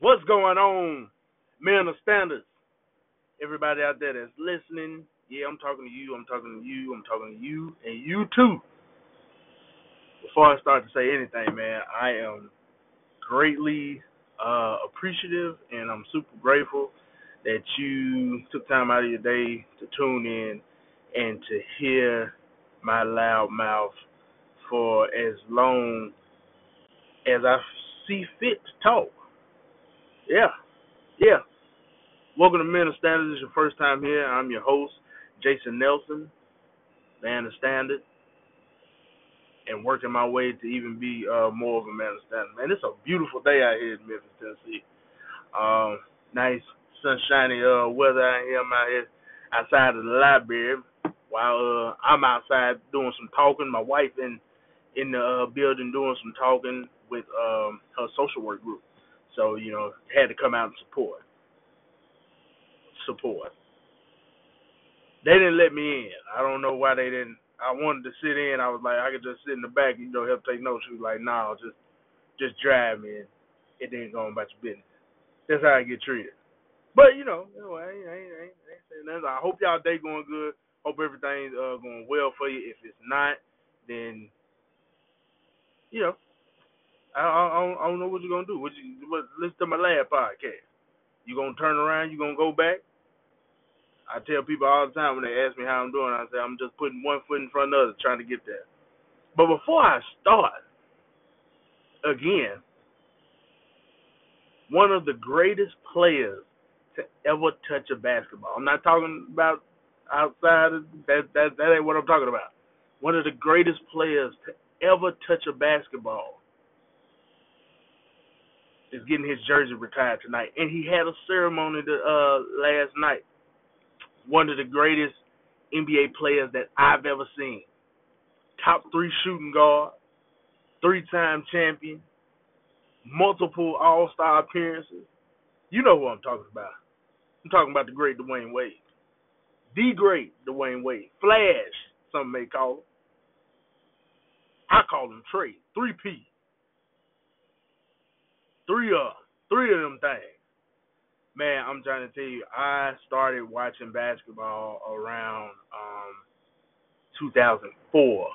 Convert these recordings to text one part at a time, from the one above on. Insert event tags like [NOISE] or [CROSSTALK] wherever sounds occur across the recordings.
What's going on, men of standards? Everybody out there that's listening, yeah, I'm talking to you, I'm talking to you, I'm talking to you, and you too. Before I start to say anything, man, I am greatly uh, appreciative and I'm super grateful that you took time out of your day to tune in and to hear my loud mouth for as long as I see fit to talk. Yeah, yeah. Welcome to Men of Standard. This is your first time here. I'm your host, Jason Nelson, man of standard, and working my way to even be uh, more of a man of standard. Man, it's a beautiful day out here in Memphis, Tennessee. Um, nice sunshiny uh, weather out here. I'm out here outside of the library while uh, I'm outside doing some talking. My wife in in the uh, building doing some talking with um, her social work group. So, you know, had to come out and support. Support. They didn't let me in. I don't know why they didn't. I wanted to sit in. I was like, I could just sit in the back, you know, help take notes. She was like, no, nah, just just drive me in. It didn't go about your business. That's how I get treated. But you know, know, I I ain't, I ain't, I ain't saying nothing. I hope y'all day going good. Hope everything's uh, going well for you. If it's not, then you know, I, I, I don't know what you're gonna do. What you what, listen to my last podcast. You gonna turn around? You gonna go back? I tell people all the time when they ask me how I'm doing, I say I'm just putting one foot in front of the other, trying to get there. But before I start, again, one of the greatest players to ever touch a basketball. I'm not talking about outside. Of, that that that ain't what I'm talking about. One of the greatest players to ever touch a basketball is getting his jersey retired tonight, and he had a ceremony to, uh, last night. One of the greatest NBA players that I've ever seen. Top three shooting guard, three-time champion, multiple All-Star appearances. You know who I'm talking about. I'm talking about the great Dwyane Wade. The great Dwyane Wade. Flash, some may call him. I call him Trey. 3P. Three of three of them things. Man, I'm trying to tell you, I started watching basketball around um 2004.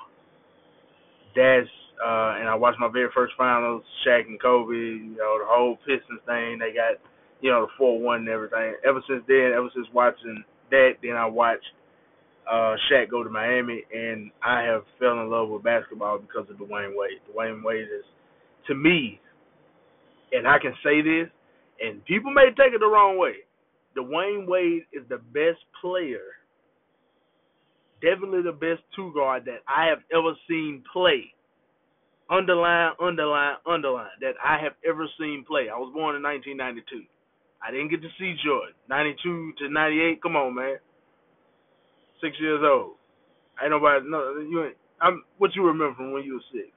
That's uh and I watched my very first finals, Shaq and Kobe, you know, the whole Pistons thing. They got, you know, the four one and everything. Ever since then, ever since watching that, then I watched uh Shaq go to Miami and I have fell in love with basketball because of Dwyane Wade. Dwyane Wade is to me and I can say this, and people may take it the wrong way. Dwyane Wade is the best player, definitely the best two guard that I have ever seen play. Underline, underline, underline that I have ever seen play. I was born in 1992. I didn't get to see Jordan. 92 to 98. Come on, man. Six years old. Ain't nobody. No, you ain't. I'm what you remember from when you were six.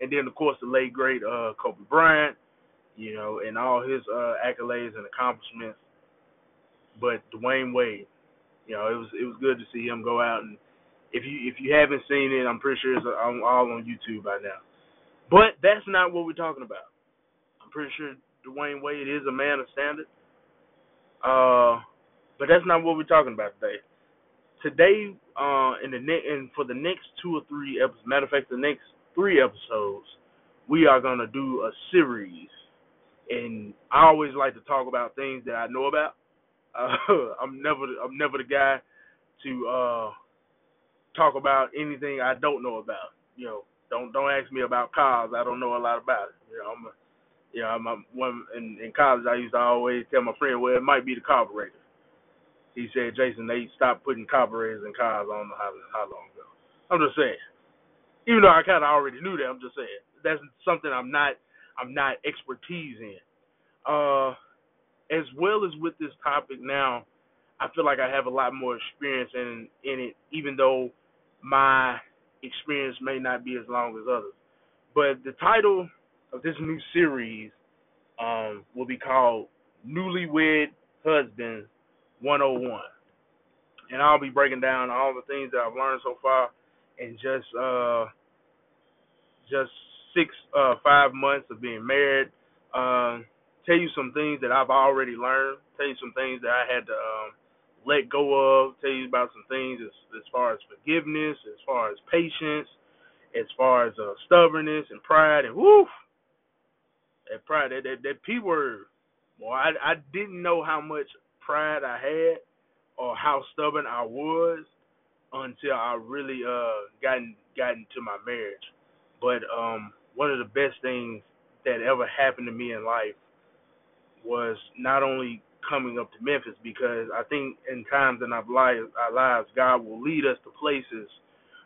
And then of course the late great uh Kobe Bryant you know, and all his uh, accolades and accomplishments. But Dwyane Wade, you know, it was it was good to see him go out and if you if you haven't seen it, I'm pretty sure it's all on YouTube by now. But that's not what we're talking about. I'm pretty sure Dwyane Wade is a man of standard. Uh, but that's not what we're talking about today. Today, uh, in the and for the next two or three episodes, matter of fact, the next three episodes, we are gonna do a series and I always like to talk about things that I know about. [LAUGHS] Uh, I'm never I'm never the guy to uh, talk about anything I don't know about. You know, don't don't ask me about cars. I don't know a lot about it. You know, I'm a, you know, I'm a, one in, in college. I used to always tell my friend, well, it might be the carburetor. He said, Jason, they stopped putting carburetors in cars. I don't know how how long ago. I'm just saying. Even though I kind of already knew that, I'm just saying that's something I'm not I'm not expertise in. Uh, as well as with this topic now, I feel like I have a lot more experience in in it, even though my experience may not be as long as others. But the title of this new series um, will be called Newlywed Husbands 101. And I'll be breaking down all the things that I've learned so far in just uh, just six uh, five months of being married. Uh, tell you some things that I've already learned, tell you some things that I had to um, let go of, tell you about some things as, as far as forgiveness, as far as patience, as far as uh, stubbornness and pride, and woof, that pride, that that, that p word. Well, I I didn't know how much pride I had or how stubborn I was until I really uh gotten gotten to my marriage. But um one of the best things that ever happened to me in life was not only coming up to Memphis because I think in times in our lives, our lives God will lead us to places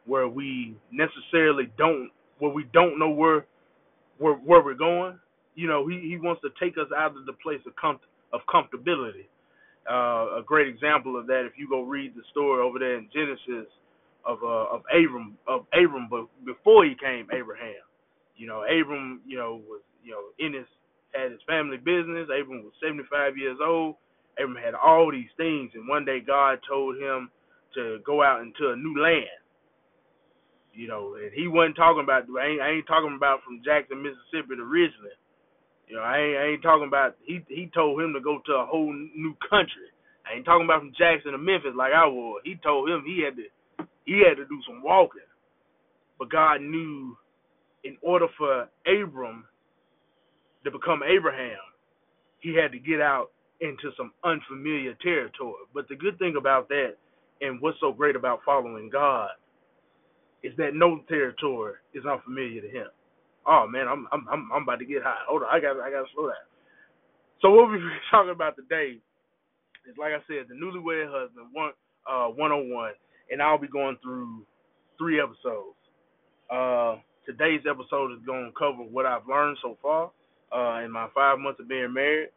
where we necessarily don't where we don't know where where where we're going. You know, he he wants to take us out of the place of com- of comfortability. Uh, a great example of that, if you go read the story over there in Genesis of uh, of Abram of Abram, but before he came Abraham, you know, Abram, you know, was you know in his had his family business. Abram was 75 years old. Abram had all these things, and one day God told him to go out into a new land. You know, and he wasn't talking about. I ain't, I ain't talking about from Jackson, Mississippi to originally. You know, I ain't, I ain't talking about. He he told him to go to a whole new country. I ain't talking about from Jackson to Memphis like I was. He told him he had to he had to do some walking. But God knew in order for Abram to become Abraham, he had to get out into some unfamiliar territory. But the good thing about that and what's so great about following God is that no territory is unfamiliar to him oh man, I'm I'm I'm, I'm about to get hot. Hold on, I got I got to slow down. So what [LAUGHS] we're talking about today is, like I said, the newlywed husband one uh 101, and I'll be going through three episodes. Uh, today's episode is going to cover what I've learned so far uh, in my five months of being married,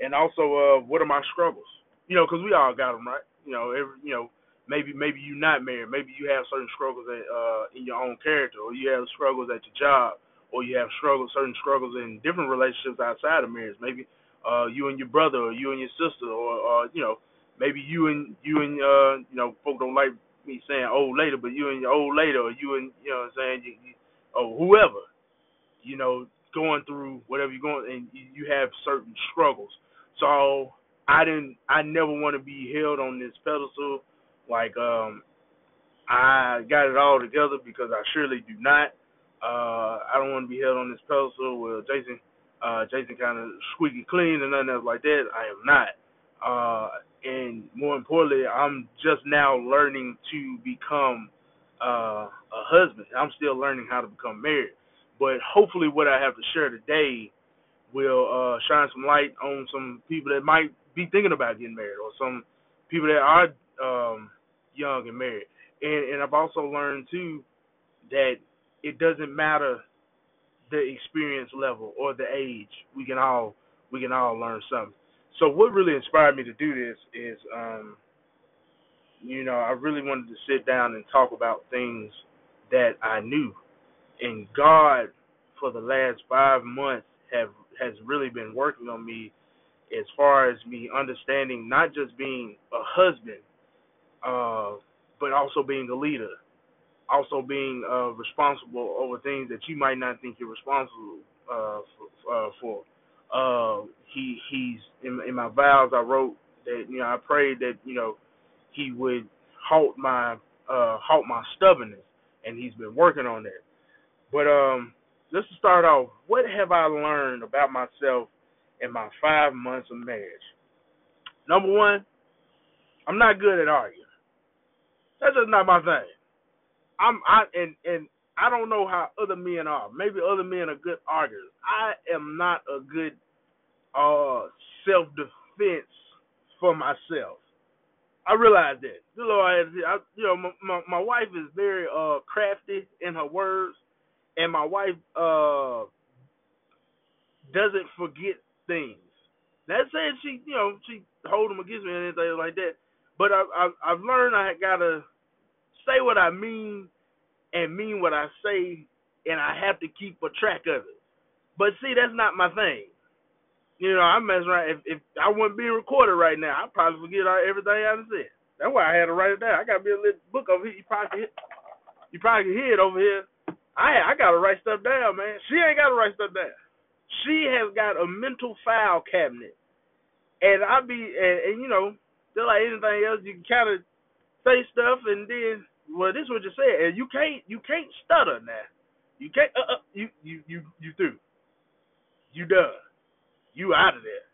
and also uh, what are my struggles. You know, because we all got them, right? You know, every you know maybe maybe you're not married, maybe you have certain struggles at, uh, in your own character, or you have struggles at your job, or you have struggles, certain struggles in different relationships outside of marriage. Maybe uh, you and your brother, or you and your sister, or, or you know, maybe you and you and uh, you know, folk don't like me saying old lady, but you and your old lady, or you and you know, what I'm saying, you, you, or whoever, you know, going through whatever you're going, and you have certain struggles. So I didn't, I never want to be held on this pedestal, like um, I got it all together because I surely do not. Uh, I don't want to be held on this pedestal where Jason, uh, Jason kind of squeaky clean and nothing else like that. I am not. Uh, and more importantly, I'm just now learning to become uh, a husband. I'm still learning how to become married. But hopefully, what I have to share today will uh, shine some light on some people that might be thinking about getting married, or some people that are um, young and married. And, and I've also learned too that it doesn't matter the experience level or the age. We can all we can all learn something. So what really inspired me to do this is um you know, I really wanted to sit down and talk about things that I knew. And God for the last 5 months have has really been working on me as far as me understanding not just being a husband uh but also being a leader also being uh, responsible over things that you might not think you're responsible uh, for. Uh, for. Uh, he he's in, in my vows. I wrote that you know I prayed that you know he would halt my uh, halt my stubbornness, and he's been working on that. But um, let's start off. What have I learned about myself in my five months of marriage? Number one, I'm not good at arguing. That's just not my thing. I'm I and and I don't know how other men are. Maybe other men are good arguers. I am not a good uh self defense for myself. I realize that. You know, I, I you know, my, my my wife is very uh crafty in her words, and my wife uh doesn't forget things. Not saying she, you know, she hold them against me and anything like that, but I, I I've learned I gotta say what I mean and mean what I say, and I have to keep a track of it. But see, that's not my thing. You know, I mess around. If, if I wouldn't be recorded right now, I'd probably forget everything I said. That's why I had to write it down. I got be a little book over here. You probably you probably can hear it over here. I I got to write stuff down, man. She ain't got to write stuff down. She has got a mental file cabinet, and I be and, and you know, just like anything else, you can kind of say stuff and then well, this is what you said, and you can't you can't stutter now. You can't uh, uh you you you you through. You done. You out of there.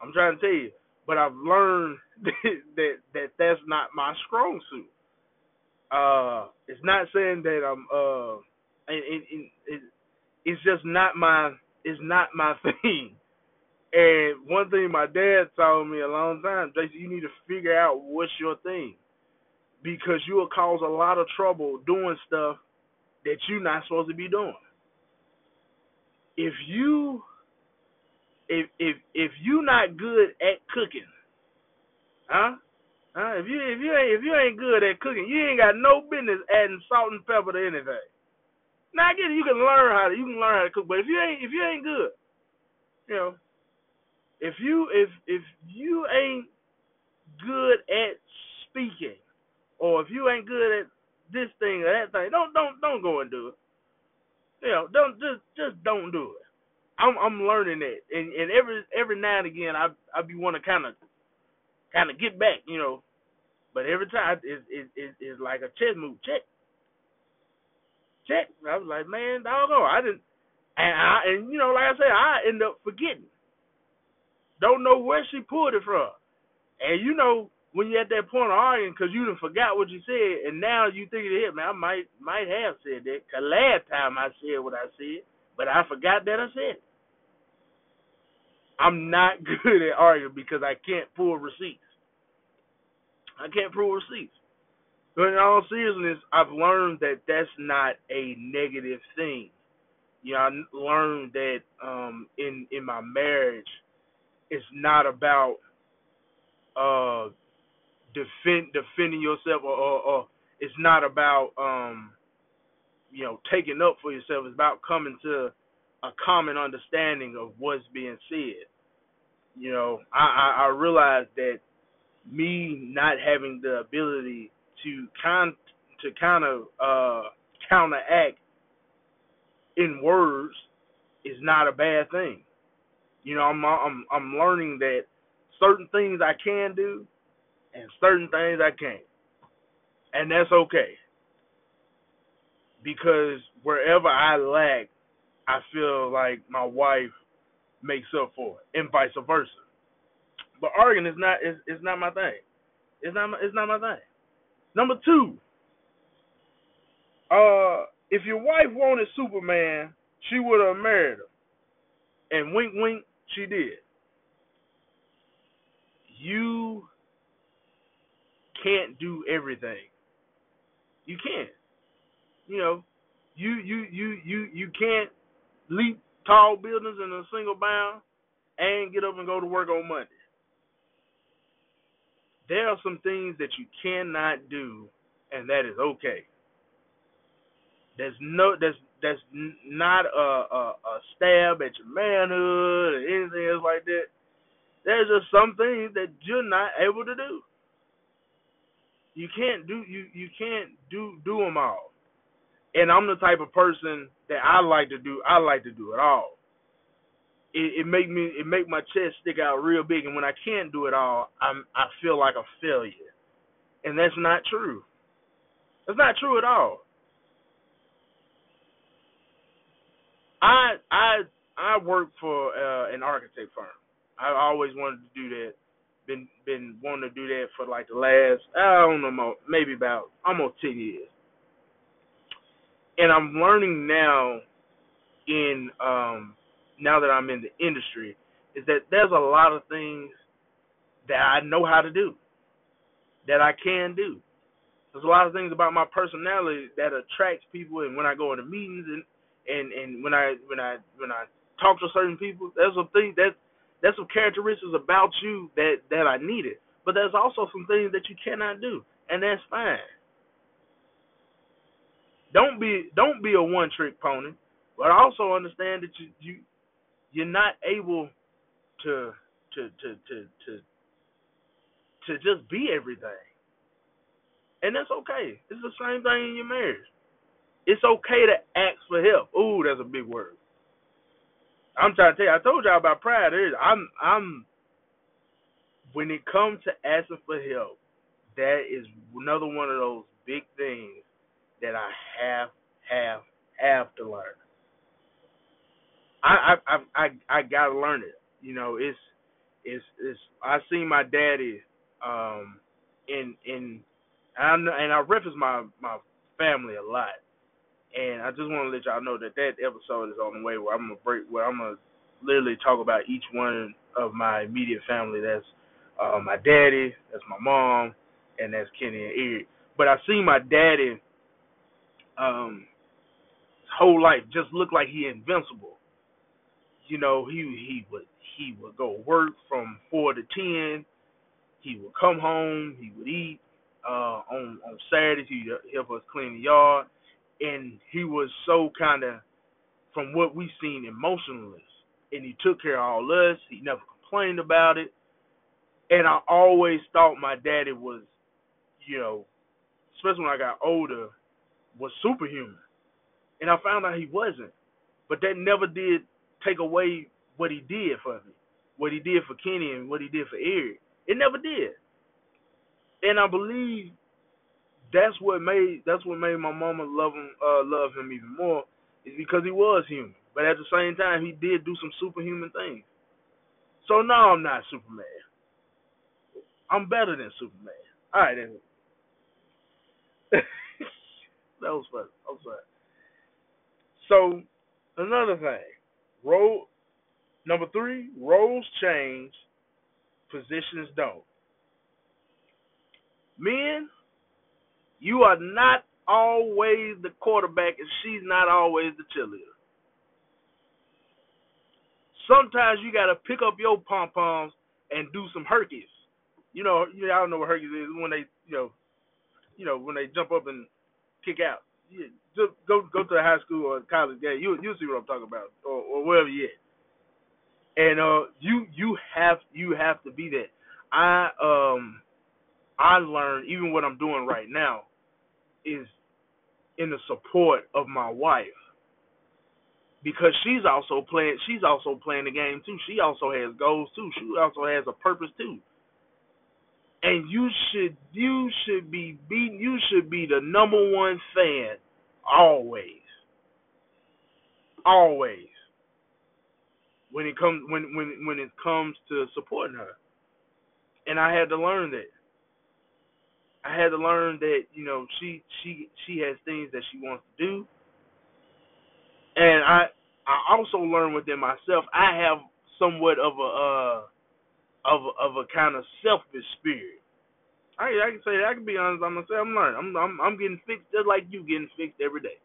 I'm trying to tell you, but I've learned that [LAUGHS] that, that that's not my strong suit. Uh, it's not saying that I'm uh, and, and it, it's just not my it's not my [LAUGHS] thing. And one thing my dad told me a long time, Jason, you need to figure out what's your thing because you will cause a lot of trouble doing stuff that you're not supposed to be doing. If you if if if you're not good at cooking, huh? Huh? If you if you ain't if you ain't good at cooking, you ain't got no business adding salt and pepper to anything. Now I get it, you can learn how to you can learn how to cook, but if you ain't if you ain't good, you know, if you if if you ain't good at speaking, or if you ain't good at this thing or that thing, don't don't don't go and do it. You know, don't just just don't do it. I'm I'm learning that, and and every every now and again I I be want to kind of kind of get back, you know, but every time it's it, it, it's like a chess move, check, check. I was like, man, doggone, I didn't, and I and you know, like I said, I end up forgetting. Don't know where she pulled it from, and you know when you're at that point of arguing because you done forgot what you said, and now you think it hit me. I might might have said that. Cause last time I said what I said, but I forgot that I said it. I'm not [LAUGHS] good at arguing because I can't pull receipts. I can't pull receipts. But in all seriousness, I've learned that that's not a negative thing. You know, I learned that um, in in my marriage, it's not about uh, defend defending yourself or, or, or it's not about um you know taking up for yourself it's about coming to a common understanding of what's being said you know i i, I realize that me not having the ability to kind of uh counteract in words is not a bad thing you know i'm i'm i'm learning that certain things i can do and certain things I can't. And that's okay. Because wherever I lack, I feel like my wife makes up for it, and vice versa. But arguing is not is, is not my thing. It's not my, it's not my thing. Number two, uh, if your wife wanted Superman, she would have married him. And wink, wink, she did. You can't do everything. You can't. You know, you you you you you can't leap tall buildings in a single bound and get up and go to work on Monday. There are some things that you cannot do, and that is okay. There's no that's that's not a, a a stab at your manhood or anything else like that. There's just some things that you're not able to do. You can't do you you can't do do them all. And I'm the type of person that I like to do. I like to do it all. It, it make me it make my chest stick out real big, and when I can't do it all, I'm I feel like a failure, and that's not true. That's not true at all. I I I work for uh, an architect firm. I always wanted to do that been been wanting to do that for like the last I don't know maybe about almost ten years, and I'm learning now in um now that I'm in the industry is that there's a lot of things that I know how to do that I can do. There's a lot of things about my personality that attracts people, and when I go into meetings and and and when I when I when I talk to certain people, there's some things that there's some characteristics about you that that I needed, but there's also some things that you cannot do, and that's fine. Don't be don't be a one trick pony, but also understand that you you you're not able to to to to to to just be everything. And that's okay. It's the same thing in your marriage. It's okay to ask for help. Ooh, that's a big word. I'm trying to tell you, I told y'all about pride. I'm I'm when it comes to asking for help, that is another one of those big things that I have have have to learn. I I I I, gotta learn it. You know, it's it's it's I seen my daddy um in in and I, and I reference my my family a lot. And I just want to let y'all know that that episode is on the way where I'm gonna break where I'm gonna literally talk about each one of my immediate family. That's uh, my daddy, that's my mom, and that's Kenny and Eric. But I seen my daddy um whole life just look like he invincible. You know, he he would he would go work from four to ten. He would come home. He would eat. Uh, on on Saturdays, he would help us clean the yard, and he was so kind of, from what we seen, emotionless. And he took care of all us. He never complained about it. And I always thought my daddy was, you know, especially when I got older, was superhuman. And I found out he wasn't. But that never did take away what he did for me, what he did for Kenny and what he did for Eric. It never did. And I believe that's what made that's what made my mama love him uh love him even more is because he was human. But at the same time he did do some superhuman things. So no, I'm not Superman. I'm better than Superman. Alright then. [LAUGHS] that was fun. Was fun. So another thing. Role number three, roles change, positions don't. Men, you are not always the quarterback and she's not always the cheerleader. Sometimes you gotta pick up your pom poms and do some herkies. You know, you I don't know what herkies is when they, you know, you know, when they jump up and kick out. Yeah, just go go to a high school or college game. You you see what I'm talking about, or, or wherever you at. And uh, you you have you have to be that. I um I learned even what I'm doing right now is in the support of my wife because she's also playing she's also playing the game too. She also has goals too. She also has a purpose too. And you should you should be be you should be the number one fan always. Always. When it comes when when when it comes to supporting her. And I had to learn that. I had to learn that you know she she she has things that she wants to do, and I I also learned within myself I have somewhat of a uh of of a kind of selfish spirit. I I can say that. I can be honest. I'm gonna say I'm learning. I'm I'm I'm getting fixed just like you getting fixed every day.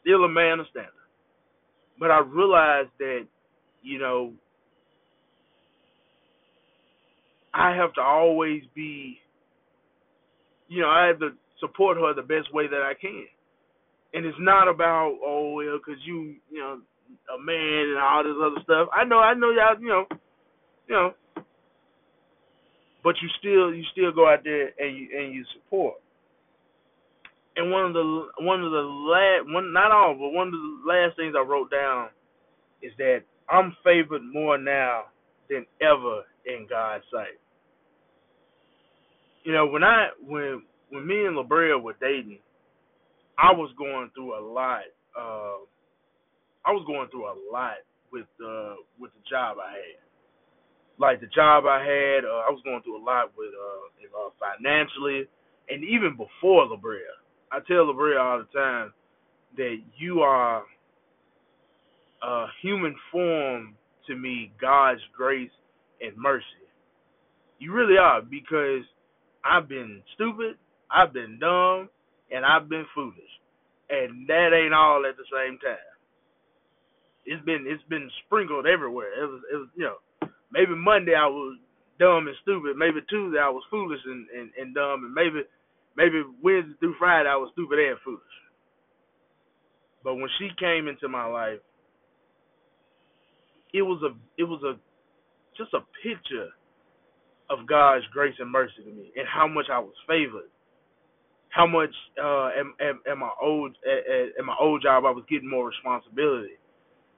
Still a man of standard, but I realized that you know I have to always be you know, I have to support her the best way that I can. And it's not about oh well, cause you you know a man and all this other stuff. I know, I know y'all, you know, you know, but you still you still go out there and you and you support. And one of the one of the last one not all, but one of the last things I wrote down is that I'm favored more now than ever in God's sight you know, when I when when me and LaBrea were dating, I was going through a lot. Uh, I was going through a lot with uh with the job I had. Like the job I had, uh, I was going through a lot with uh, uh financially, and even before LaBrea. I tell LaBrea all the time that you are a human form to me, God's grace and mercy. You really are because I've been stupid, I've been dumb, and I've been foolish. And that ain't all at the same time. It's been it's been sprinkled everywhere. It was it was you know, maybe Monday I was dumb and stupid, maybe Tuesday I was foolish and, and, and dumb and maybe maybe Wednesday through Friday I was stupid and foolish. But when she came into my life, it was a it was a just a picture of God's grace and mercy to me, and how much I was favored. How much uh, at, at, at my old at, at my old job I was getting more responsibility.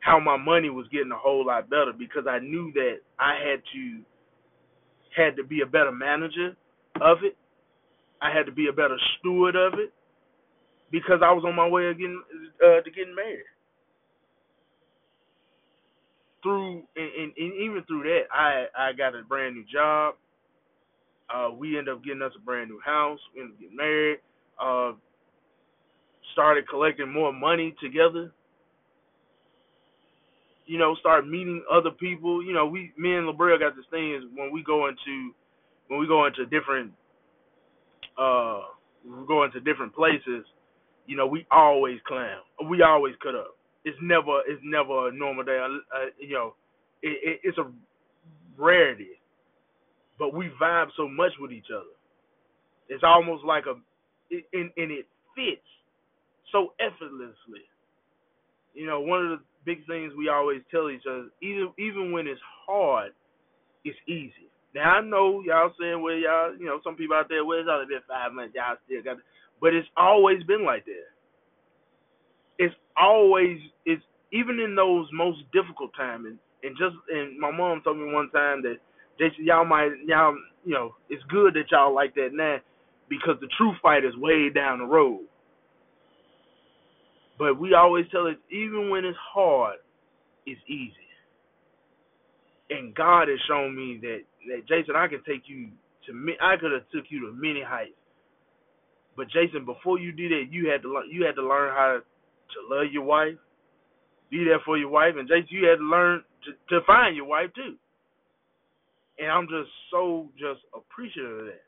How my money was getting a whole lot better because I knew that I had to had to be a better manager of it. I had to be a better steward of it because I was on my way of getting uh, to getting married. Through and, and, and even through that, I I got a brand new job. Uh, we ended up getting us a brand new house. We ended up getting married. Uh, started collecting more money together you know, start meeting other people. You know, we me and LaBrea got this thing is when we go into when we go into different uh we go into different places, you know, we always clown. We always cut up. It's never it's never a normal day. Uh, you know, it, it, it's a rarity, but we vibe so much with each other. It's almost like a, and, and it fits so effortlessly. You know, one of the big things we always tell each other. Even even when it's hard, it's easy. Now I know y'all saying well y'all you know some people out there well it's only been five months y'all still got, but it's always been like that. It's always it's even in those most difficult times and, and just and my mom told me one time that Jason y'all might y'all you know it's good that y'all like that now because the true fight is way down the road. But we always tell it, even when it's hard, it's easy. And God has shown me that, that Jason, I can take you to I could have took you to many heights. But Jason, before you did that, you had to. You had to learn how to love your wife, be there for your wife, and Jason, you had to learn to, to find your wife too. And I'm just so just appreciative of that.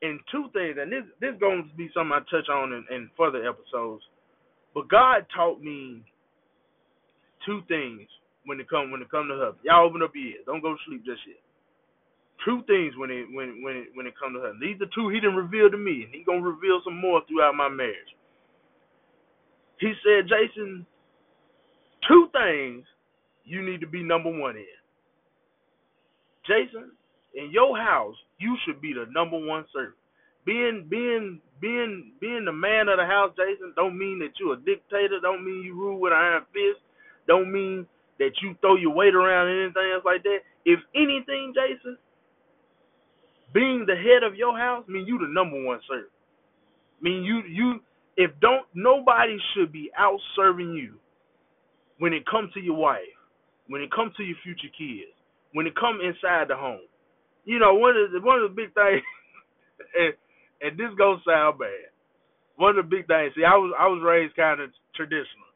And two things, and this this going to be something I touch on in, in further episodes. But God taught me two things when it come when it come to her. Y'all open up your ears. Don't go to sleep just yet. Two things when it when when it when it come to her. These are two he didn't reveal to me, and he gonna reveal some more throughout my marriage. He said, Jason, two things you need to be number one in. Jason, in your house, you should be the number one servant being being being being the man of the house, Jason, don't mean that you're a dictator. Don't mean you rule with an iron fist. Don't mean that you throw your weight around and anything else like that. If anything, Jason, being the head of your house, mean you the number one servant. mean you you if don't nobody should be out serving you when it comes to your wife, when it comes to your future kids, when it come inside the home. You know, one of the one of the big things [LAUGHS] and this gonna sound bad. One of the big things, see, I was I was raised kind of traditional,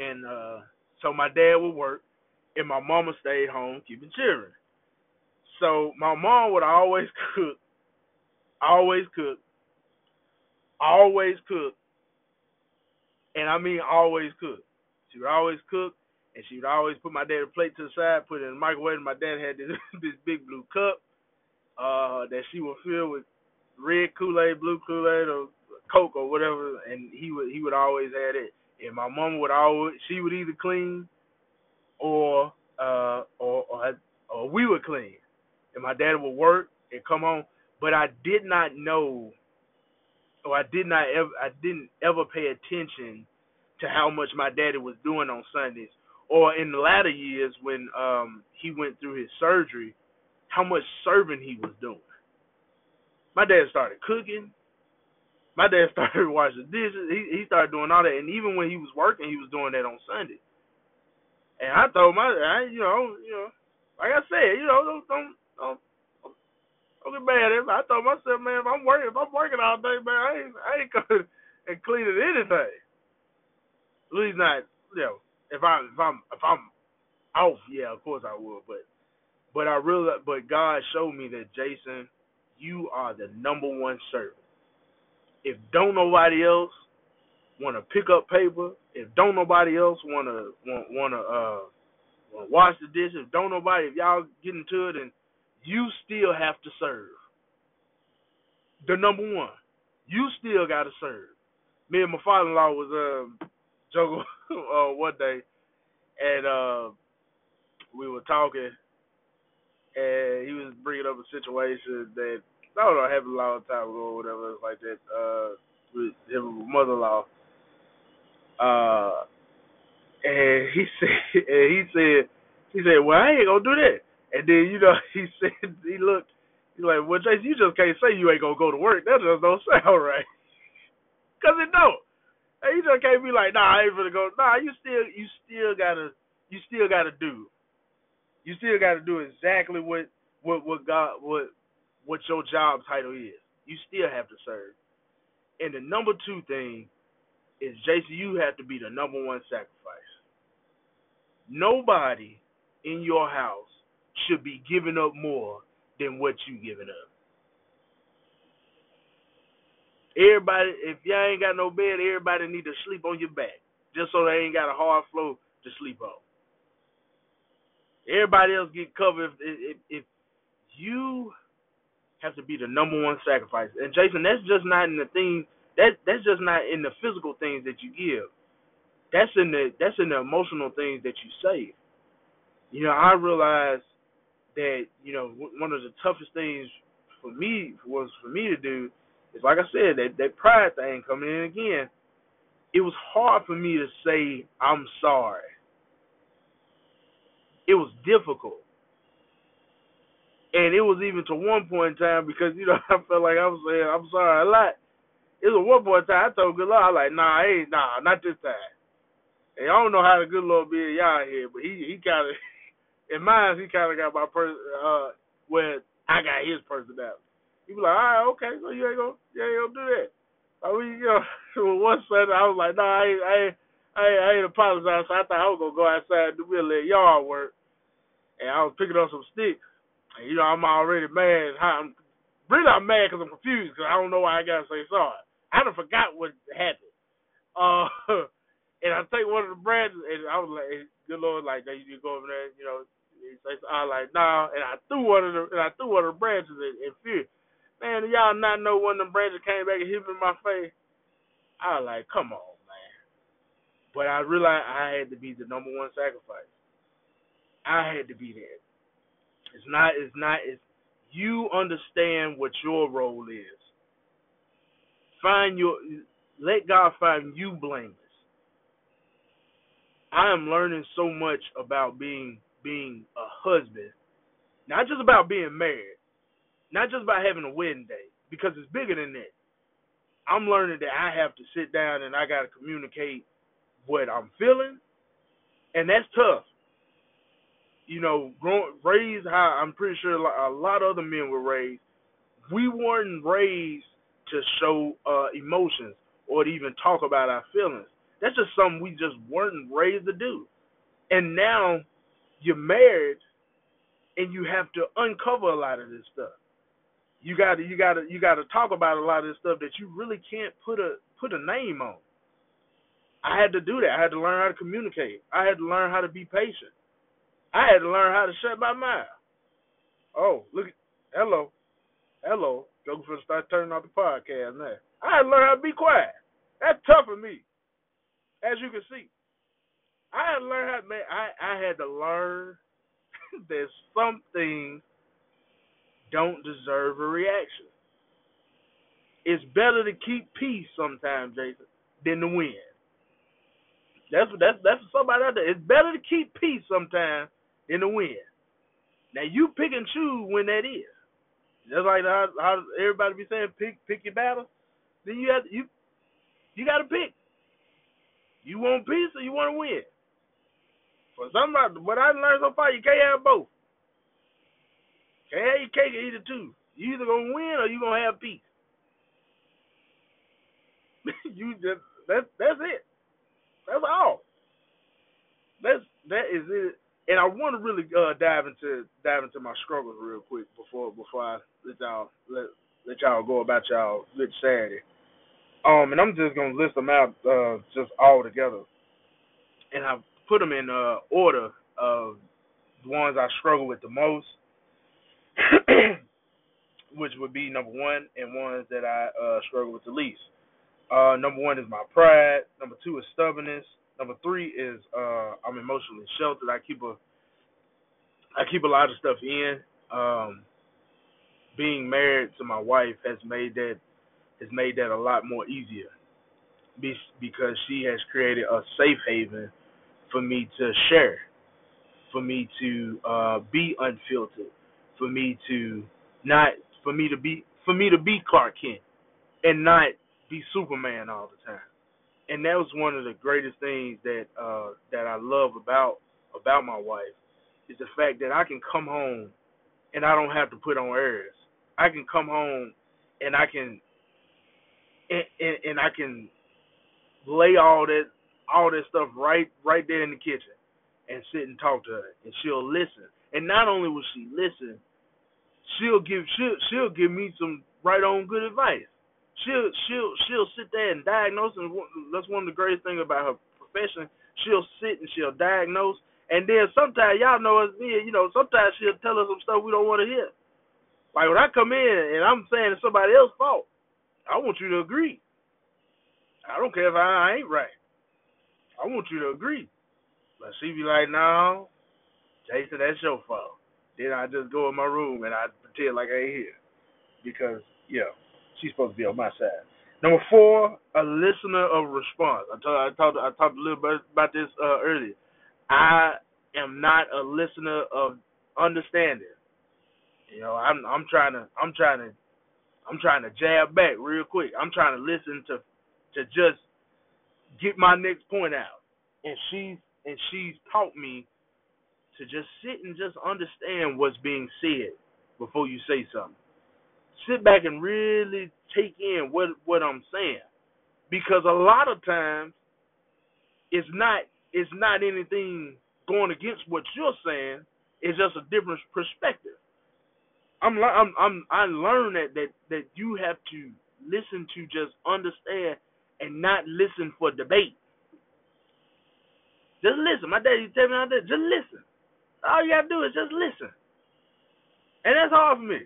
and uh, so my dad would work, and my mama stayed home keeping children. So my mom would always [LAUGHS] cook, always cook, always cook, and I mean always cook. She would always cook, and she would always put my dad a plate to the side, put it in the microwave. And my dad had this [LAUGHS] this big blue cup uh, that she would fill with red Kool Aid, blue Kool Aid, or Coke or whatever, and he would he would always add it. And my mom would always she would either clean or uh or or, or we would clean, and my dad would work and come home. But I did not know, or I did not ever I didn't ever pay attention to how much my daddy was doing on Sundays, or in the latter years when um he went through his surgery, how much serving he was doing my dad started cooking. My dad [LAUGHS] started washing dishes. He he started doing all that, and even when he was working, he was doing that on Sunday. And I told my, I, you know, you know, like I said, you know, don't don't don't, don't get mad at me. I told myself, man, if I'm working, if I'm working all day, man, I ain't I ain't [LAUGHS] coming and cleaning anything. At least not, you know, if I if I'm if I'm off, yeah, of course I would, but but I really, but God showed me that Jason you are the number one servant. If don't nobody else want to pick up paper, if don't nobody else want to want to uh want to wash the dishes, if don't nobody, if y'all get into it, and you still have to serve. The number one, you still got to serve. Me and my father-in-law was uh, joking [LAUGHS] uh, one day, and uh we were talking and he was bringing up a situation that I don't know happened a long time ago or whatever like that uh, with his mother-in-law. Uh, and he [LAUGHS] said, and he said, he said, well, I ain't gonna do that. And then you know, [LAUGHS] he said, he looked, he's like, well, Jason, you just can't say you ain't gonna go to work. That just don't [LAUGHS] sound right. Cause it don't. And you just can't be like, nah, I ain't gonna go. Nah, you still, you still gotta, you still gotta do. You still gotta do exactly what, what, what God, what, what your job title is. You still have to serve. And the number two thing is, Jason, you have to be the number one sacrifice. Nobody in your house should be giving up more than what you giving up. Everybody, if y'all ain't got no bed, everybody need to sleep on your back, just so they ain't got a hard floor to sleep on. Everybody else get covered if, if, if you have to be the number one sacrifice. And Jason, that's just not in the thing that that's just not in the physical things that you give. That's in the that's in the emotional things that you say. You know, I realized that you know one of the toughest things for me was for me to do is like I said that that pride thing coming in again. It was hard for me to say I'm sorry. It was difficult. And it was even to one point in time because, you know, [LAUGHS] I felt like I was saying I'm sorry a lot. It was one point in time I told good Lord, I like, nah, hey, nah, not this time. And I don't know how the good Lord be y'all here, but he he kinda [LAUGHS] in mine he kinda got my person uh where I got his personality. He was like, All right, okay, so you ain't gonna you ain't gonna do that. I mean, you know, [LAUGHS] one Sunday I was like, nah, I ain't I ain't I I ain't apologize. So I thought I was gonna go outside and do a little yard work. And I was picking up some sticks and, you know, I'm already mad. I'm really I'm mad because I'm confused because I don't know why I gotta say sorry. I done forgot what happened. Uh, [LAUGHS] and I take one of the branches, and I was like, "Good Lord, like, they you go over there, you know." "I like, nah," and I threw one of the, and I threw one of the branches in, in fear. Man, y'all not know when the branches came back and hit me in my face. I was like, "Come on, man!" But I realized I had to be the number one sacrifice. I had to be there. It's not. It's not. It's you understand what your role is. Find your. Let God find you blameless. I am learning so much about being being a husband, not just about being married, not just about having a wedding day, because it's bigger than that. I'm learning that I have to sit down and I got to communicate what I'm feeling, and that's tough you know, grown, raised how I'm pretty sure a lot of other men were raised. We weren't raised to show uh, emotions or to even talk about our feelings. That's just something we just weren't raised to do. And now you're married and you have to uncover a lot of this stuff. You got to you got to you got to talk about a lot of this stuff that you really can't put a put a name on. I had to do that. I had to learn how to communicate. I had to learn how to be patient. I had to learn how to shut my mouth. Oh, look, hello, hello. Joker finna start turning off the podcast now. I had to learn how to be quiet. That's tough for me, as you can see. I had to learn how. Man, I I had to learn [LAUGHS] that some things don't deserve a reaction. It's better to keep peace sometimes, Jason, than to win. That's what that's that's somebody out there. It's better to keep peace sometimes in the win. Now you pick and choose when that is. Just like how, how everybody be saying, pick pick your battle. Then you have you you got to pick. You want peace or you want to win. For somebody, what I learned so far, you can't have both. Can't have your cake and eat it too. You either gonna win or you gonna have peace. [LAUGHS] you just that's that's it. That's all. That's that is it and I want to really uh, dive into dive into my struggles real quick before before I let y'all let let y'all go about y'all good Saturday. Um, and I'm just gonna list them out uh, just all together, and I put them in uh, order of the ones I struggle with the most, [CLEARS THROAT] which would be number one, and ones that I uh, struggle with the least. Uh, number one is my pride. Number two is stubbornness. Number three is uh, I'm emotionally sheltered. I keep a I keep a lot of stuff in. Um, being married to my wife has made that has made that a lot more easier, Be, because she has created a safe haven for me to share, for me to uh, be unfiltered, for me to not, for me to be, for me to be Clark Kent, and not Superman all the time. And that was one of the greatest things that uh, that I love about about my wife is the fact that I can come home and I don't have to put on airs. I can come home and I can and, and, and I can lay all that all that stuff right right there in the kitchen and sit and talk to her and she'll listen. And not only will she listen, she'll give she'll she'll give me some right on good advice. She'll she'll she'll sit there and diagnose and that's one of the greatest things about her profession. She'll sit and she'll diagnose and then sometimes y'all know us being, you know, sometimes she'll tell us some stuff we don't want to hear. Like when I come in and I'm saying it's somebody else's fault, I want you to agree. I don't care if I, I ain't right. I want you to agree. But she be like, no, Jason, that's your fault. Then I just go in my room and I pretend like I ain't here. Because, yeah, she's supposed to be on my side. Number four, a listener of response. I I talked I talked a little bit about this uh, earlier. I am not a listener of understanding. You know, I'm I'm trying to I'm trying to I'm trying to jab back real quick. I'm trying to listen to to just get my next point out. And she's and she's taught me to just sit and just understand what's being said before you say something. Sit back and really take in what what I'm saying. Because a lot of times it's not it's not anything going against what you're saying. It's just a different perspective. I'm I'm I'm I learned that that that you have to listen to just understand and not listen for debate. Just listen. My daddy tell me out there, just listen. All you gotta do is just listen. And that's hard for me.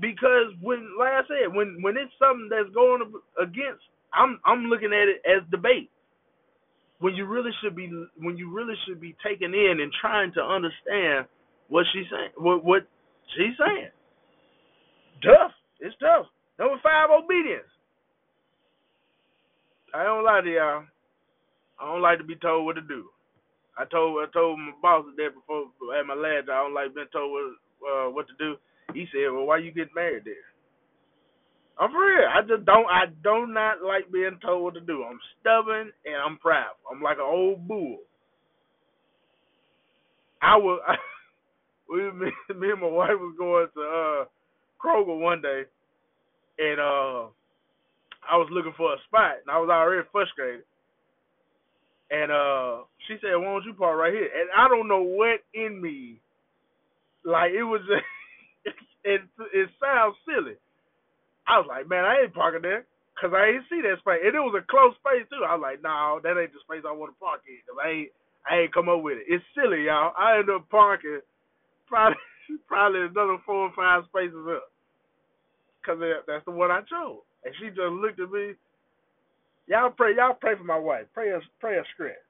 Because when like I said, when when it's something that's going against I'm I'm looking at it as debate. When you really should be when you really should be taking in and trying to understand what she's saying what what she's saying. Tough. It's tough. Number five, obedience. I don't lie to y'all. I don't like to be told what to do. I told I told my boss that before at my last. I don't like being told what uh, what to do. He said, "Well, why you get married there?" I'm for real. I just don't. I do not like being told what to do. I'm stubborn and I'm proud. I'm like an old bull. I was. [LAUGHS] We me, me and my wife was going to uh Kroger one day, and uh I was looking for a spot, and I was already frustrated. And uh she said, "Why don't you park right here?" And I don't know what in me, like it was, [LAUGHS] [LAUGHS] it it sounds silly. I was like, "Man, I ain't parking there." Cause I ain't see that space, and it was a close space too. I was like, "No, that ain't the space I want to park in." I ain't, I ain't come up with it. It's silly, y'all. I ended up parking probably [LAUGHS] probably another four or five spaces up, cause that's the one I chose. And she just looked at me. Y'all pray, y'all pray for my wife. Pray a pray a script,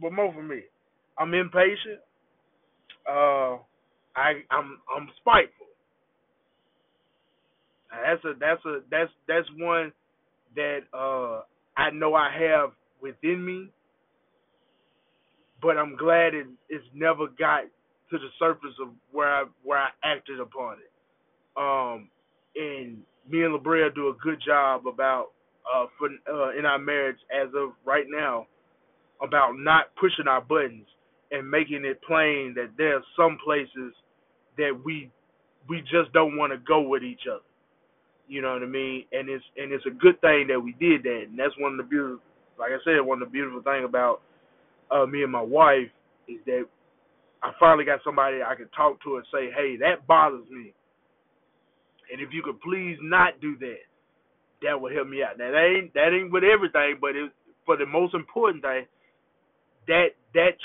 but more for me. I'm impatient. Uh, I I'm I'm spiteful. That's a that's a that's that's one that uh I know I have within me, but I'm glad it it's never got to the surface of where I where I acted upon it. Um, and me and LaBrea do a good job about uh for uh, in our marriage as of right now about not pushing our buttons and making it plain that there are some places that we we just don't want to go with each other. You know what I mean? And it's and it's a good thing that we did that. And that's one of the beautiful like I said, one of the beautiful thing about uh me and my wife is that I finally got somebody I can talk to and say, hey, that bothers me. And if you could please not do that, that would help me out. Now that ain't that ain't with everything, but it, for the most important thing, that that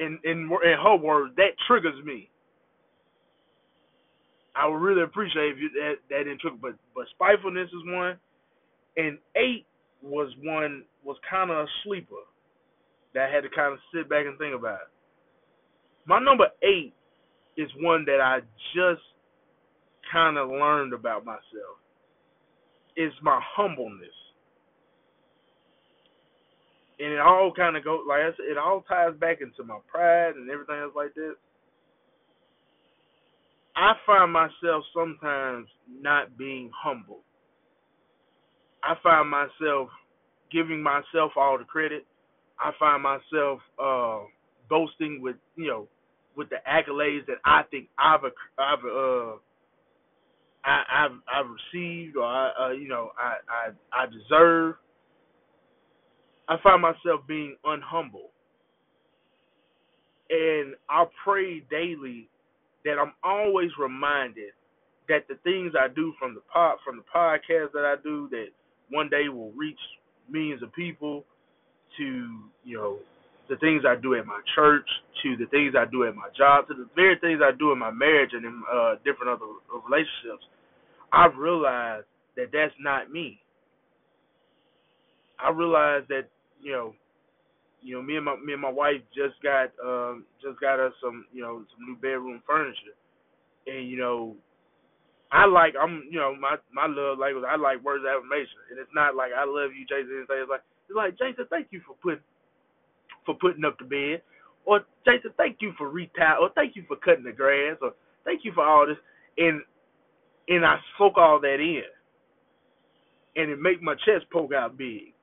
in in in her words, that triggers me. I would really appreciate if you that that didn't trigger, but but spitefulness is one, and eight was one was kind of a sleeper that I had to kind of sit back and think about. My number eight is one that I just kind of learned about myself. Is my humbleness. And it all kind of goes like it all ties back into my pride and everything else like this. I find myself sometimes not being humble. I find myself giving myself all the credit. I find myself uh, boasting with you know with the accolades that I think I've I've uh, I, have I've received or I uh, you know I, I I deserve. I find myself being unhumble, and I pray daily that I'm always reminded that the things I do from the pod from the podcast that I do that one day will reach millions of people to you know the things I do at my church to the things I do at my job to the very things I do in my marriage and in uh, different other relationships, I've realized that that's not me. I realized that you know, you know, me and my me and my wife just got um just got us some you know some new bedroom furniture, and you know I like I'm you know my my love language I like words of affirmation. And it's not like I love you Jason things like it's like Jason thank you for putting for putting up the bed. Or Jason thank you for retile or thank you for cutting the grass or thank you for all this. And and I soak all that in. And it make my chest poke out big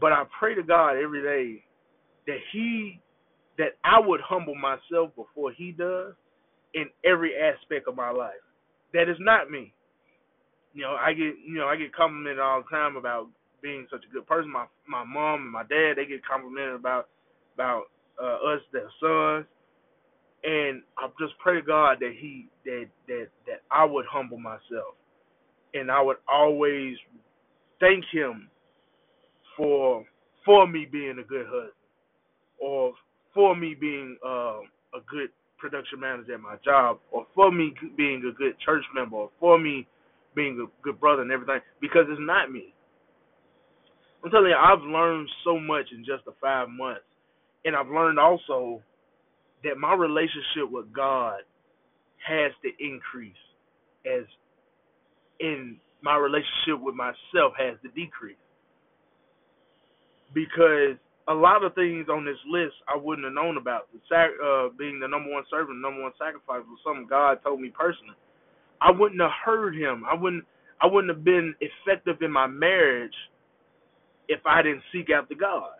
but I pray to God every day that he that I would humble myself before he does in every aspect of my life that is not me. You know, I get you know I get complimented all the time about being such a good person. My my mom and my dad they get complimented about about uh, us their sons, and I just pray to God that he that that that I would humble myself, and I would always thank him for for me being a good husband, or for me being uh, a good production manager at my job, or for me being a good church member, or for me being a good brother and everything, because it's not me. I'm telling you, I've learned so much in just the five months, and I've learned also that my relationship with God has to increase as in my relationship with myself has to decrease because a lot of things on this list I wouldn't have known about. The sac- uh, being the number one servant, number one sacrifice was something God told me personally. I wouldn't have heard Him. I wouldn't. I wouldn't have been effective in my marriage if I didn't seek after God.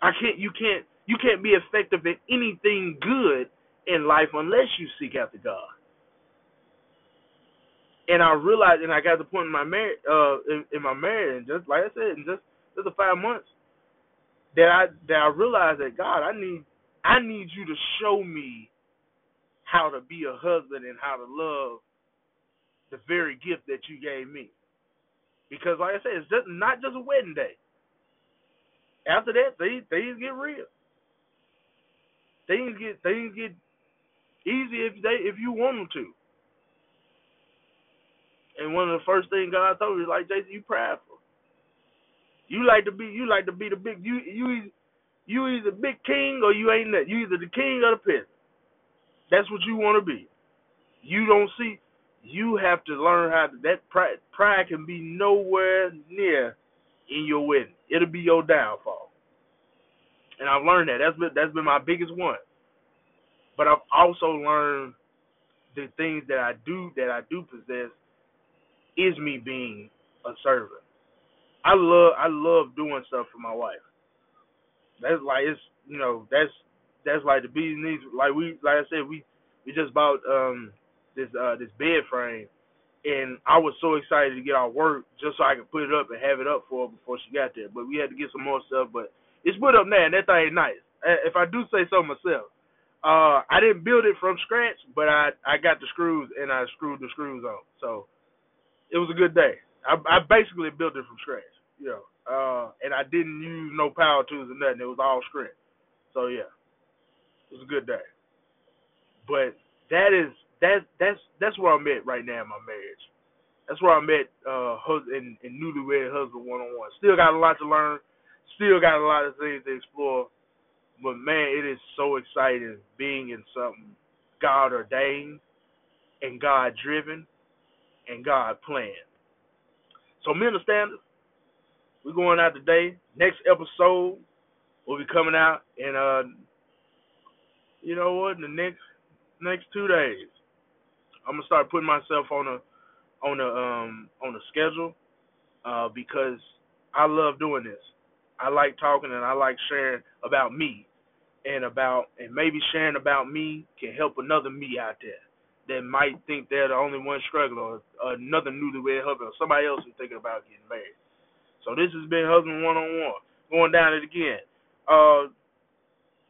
I can't. You can't. You can't be effective in anything good in life unless you seek after God. And I realized, and I got to the point in my marriage, uh, in, in my marriage, and just like I said, in just just the five months, that I that I realized that God, I need I need you to show me how to be a husband and how to love the very gift that you gave me. Because like I said, it's just not just a wedding day. After that, things things get real. Things get things get easy if they if you want them to. And one of the first things God told me is like, Jason, you prideful. You like to be you like to be the big you you you either big king or you ain't that. You either the king or the peasant. That's what you want to be. You don't see. You have to learn how to. That pride, pride can be nowhere near in your wedding. It'll be your downfall. And I've learned that. That's been that's been my biggest one. But I've also learned the things that I do that I do possess is me being a servant. I love I love doing stuff for my wife. That's like it's you know that's that's like the bees knees. Like we like I said we we just bought um this uh this bed frame, and I was so excited to get our work just so I could put it up and have it up for her before she got there. But we had to get some more stuff. But it's put up now, and that thing nice. If I do say so myself, uh I didn't build it from scratch, but I I got the screws and I screwed the screws on. So it was a good day. I, I basically built it from scratch. Know, uh, and I didn't use no power tools or nothing. It was all script. So yeah, it was a good day. But that is that that's that's where I'm at right now in my marriage. That's where I'm at, uh, husband and, newlywed husband one on one. Still got a lot to learn. Still got a lot of things to explore. But man, it is so exciting being in something God ordained and God driven and God planned. So men of standards, we're going out today. Next episode will be coming out in uh you know what, in the next next two days. I'm gonna start putting myself on a on a um on a schedule uh because I love doing this. I like talking and I like sharing about me and about and maybe sharing about me can help another me out there that might think they're the only one struggling or another newlywed husband or somebody else is thinking about getting married. So this has been husband one on one. Going down it again. Uh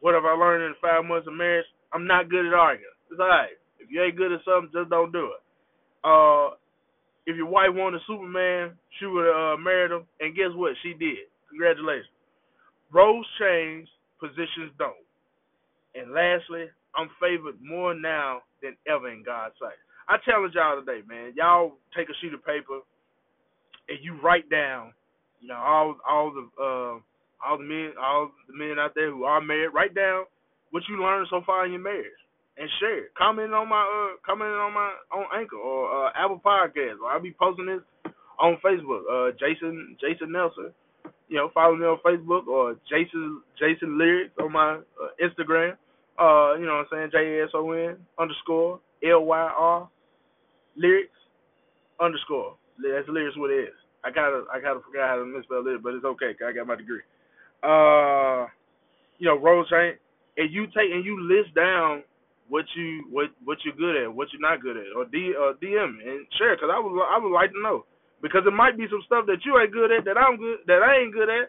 what have I learned in five months of marriage? I'm not good at arguing. It's alright. If you ain't good at something, just don't do it. Uh if your wife wanted Superman, she would have uh, married him, and guess what? She did. Congratulations. Roles change, positions don't. And lastly, I'm favored more now than ever in God's sight. I challenge y'all today, man. Y'all take a sheet of paper and you write down, you know, all all the uh, all the men all the men out there who are married. Write down what you learned so far in your marriage and share. Comment on my uh comment on my on Anchor or uh, Apple Podcast. Or I'll be posting this on Facebook. Uh, Jason Jason Nelson. You know, follow me on Facebook or Jason Jason Lyrics on my uh, Instagram. Uh, you know what I'm saying? J S O N underscore L Y R lyrics underscore. That's lyrics what it is. I gotta I gotta forget how to misspell it, but it's okay. I got my degree. Uh, you know, Rose Saint, and you take and you list down what you what what you're good at, what you're not good at, or D uh, DM and share because I would I would like to know because it might be some stuff that you ain't good at that I'm good that I ain't good at,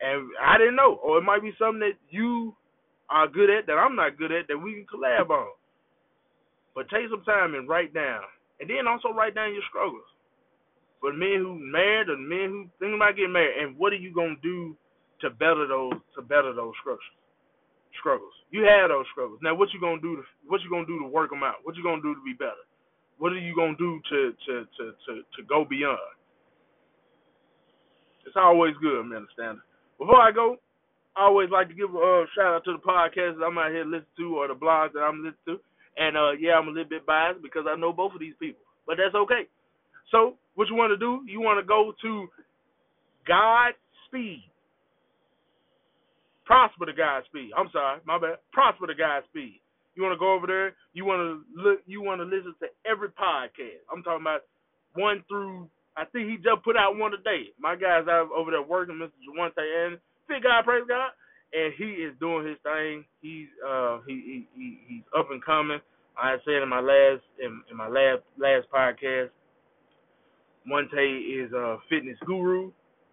and I didn't know, or it might be something that you are good at that I'm not good at that we can collab on. But take some time and write down, and then also write down your struggles. The men who married or men who think about getting married, and what are you gonna do to better those to better those struggles? Struggles. You had those struggles. Now, what you gonna do? To, what you gonna do to work them out? What you gonna do to be better? What are you gonna do to to to to, to go beyond? It's always good, man. Understand? Before I go, I always like to give a uh, shout out to the podcasts I'm out here listening to or the blogs that I'm listening to. And uh, yeah, I'm a little bit biased because I know both of these people, but that's okay. So what you want to do? You want to go to Godspeed. Prosper the Godspeed. I'm sorry, my bad. Prosper the Godspeed. You want to go over there? You want to look? You want to listen to every podcast? I'm talking about one through. I think he just put out one today. My guys out over there working, Mr. Jawante and Fit God, praise God, and he is doing his thing. He's uh he he, he he's up and coming. I said in my last in, in my last last podcast, Monte is a fitness guru,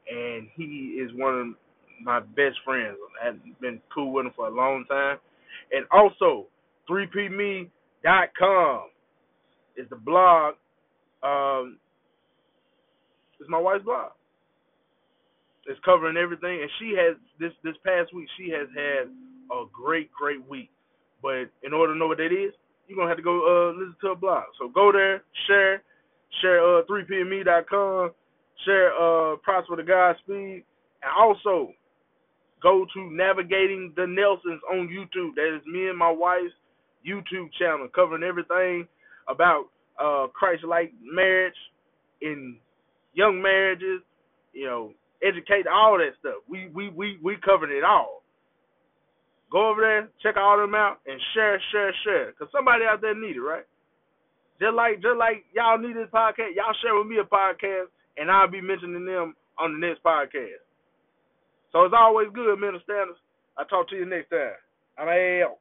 and he is one of my best friends. I've been cool with him for a long time, and also 3pme.com is the blog. Um, it's my wife's blog. It's covering everything, and she has this this past week. She has had a great great week. But in order to know what that is, you're gonna have to go uh, listen to a blog. So go there, share, share uh 3pme.com, share uh Prosper the Godspeed, and also go to Navigating the Nelsons on YouTube. That is me and my wife's YouTube channel, covering everything about uh Christ-like marriage in young marriages, you know, educate, all that stuff. We we we we covered it all. Go over there, check all them out, and share, share, share. Cause somebody out there need it, right? Just like just like y'all need this podcast, y'all share with me a podcast, and I'll be mentioning them on the next podcast. So it's always good, men Standards. I'll talk to you next time. I'm AL.